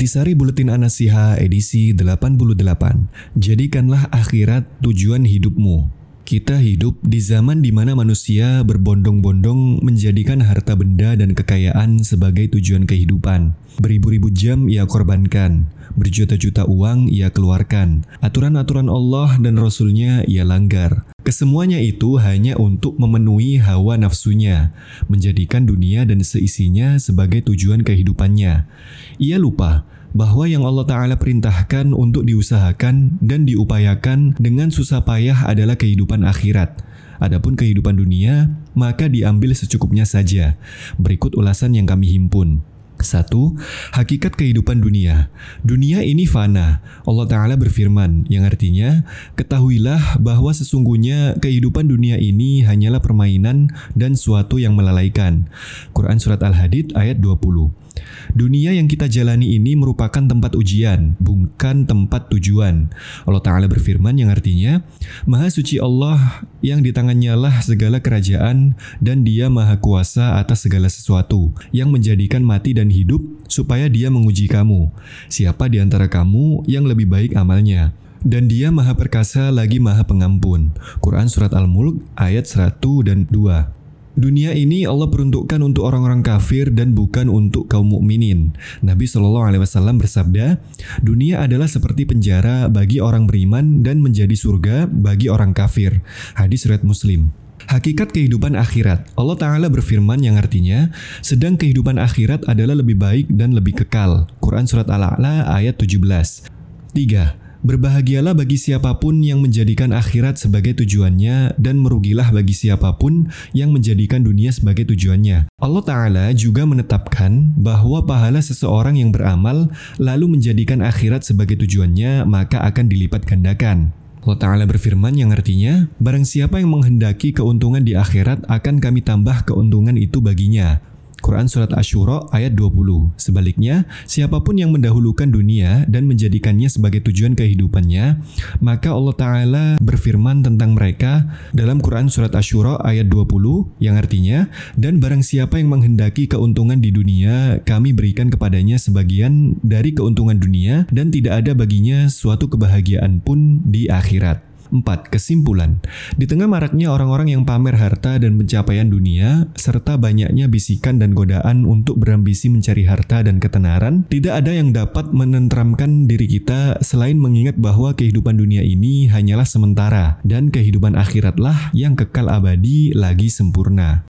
Intisari Buletin Anasiha edisi 88. Jadikanlah akhirat tujuan hidupmu. Kita hidup di zaman di mana manusia berbondong-bondong menjadikan harta benda dan kekayaan sebagai tujuan kehidupan. Beribu-ribu jam ia korbankan, berjuta-juta uang ia keluarkan, aturan-aturan Allah dan Rasulnya ia langgar. Kesemuanya itu hanya untuk memenuhi hawa nafsunya, menjadikan dunia dan seisinya sebagai tujuan kehidupannya. Ia lupa bahwa yang Allah Ta'ala perintahkan untuk diusahakan dan diupayakan dengan susah payah adalah kehidupan akhirat. Adapun kehidupan dunia, maka diambil secukupnya saja. Berikut ulasan yang kami himpun. Satu, hakikat kehidupan dunia. Dunia ini fana. Allah Ta'ala berfirman, yang artinya, ketahuilah bahwa sesungguhnya kehidupan dunia ini hanyalah permainan dan suatu yang melalaikan. Quran Surat Al-Hadid ayat 20. Dunia yang kita jalani ini merupakan tempat ujian, bukan tempat tujuan. Allah Ta'ala berfirman yang artinya, Maha suci Allah yang di tangannya lah segala kerajaan dan dia maha kuasa atas segala sesuatu, yang menjadikan mati dan hidup supaya dia menguji kamu. Siapa di antara kamu yang lebih baik amalnya? Dan dia maha perkasa lagi maha pengampun. Quran Surat Al-Mulk ayat 1 dan 2. Dunia ini Allah peruntukkan untuk orang-orang kafir dan bukan untuk kaum mukminin. Nabi Shallallahu Alaihi Wasallam bersabda, dunia adalah seperti penjara bagi orang beriman dan menjadi surga bagi orang kafir. Hadis riwayat Muslim. Hakikat kehidupan akhirat. Allah Ta'ala berfirman yang artinya, sedang kehidupan akhirat adalah lebih baik dan lebih kekal. Quran Surat Al-A'la ayat 17. 3. Berbahagialah bagi siapa pun yang menjadikan akhirat sebagai tujuannya dan merugilah bagi siapa pun yang menjadikan dunia sebagai tujuannya. Allah Ta'ala juga menetapkan bahwa pahala seseorang yang beramal lalu menjadikan akhirat sebagai tujuannya maka akan dilipat gandakan. Allah Ta'ala berfirman yang artinya, Barang siapa yang menghendaki keuntungan di akhirat akan kami tambah keuntungan itu baginya. Quran Surat Ashura ayat 20. Sebaliknya, siapa pun yang mendahulukan dunia dan menjadikannya sebagai tujuan kehidupannya, maka Allah Ta'ala berfirman tentang mereka dalam Quran Surat Ashura ayat 20 yang artinya, dan barang siapa yang menghendaki keuntungan di dunia, kami berikan kepadanya sebagian dari keuntungan dunia dan tidak ada baginya suatu kebahagiaan pun di akhirat. 4. Kesimpulan Di tengah maraknya orang-orang yang pamer harta dan pencapaian dunia, serta banyaknya bisikan dan godaan untuk berambisi mencari harta dan ketenaran, tidak ada yang dapat menentramkan diri kita selain mengingat bahwa kehidupan dunia ini hanyalah sementara dan kehidupan akhiratlah yang kekal abadi lagi sempurna.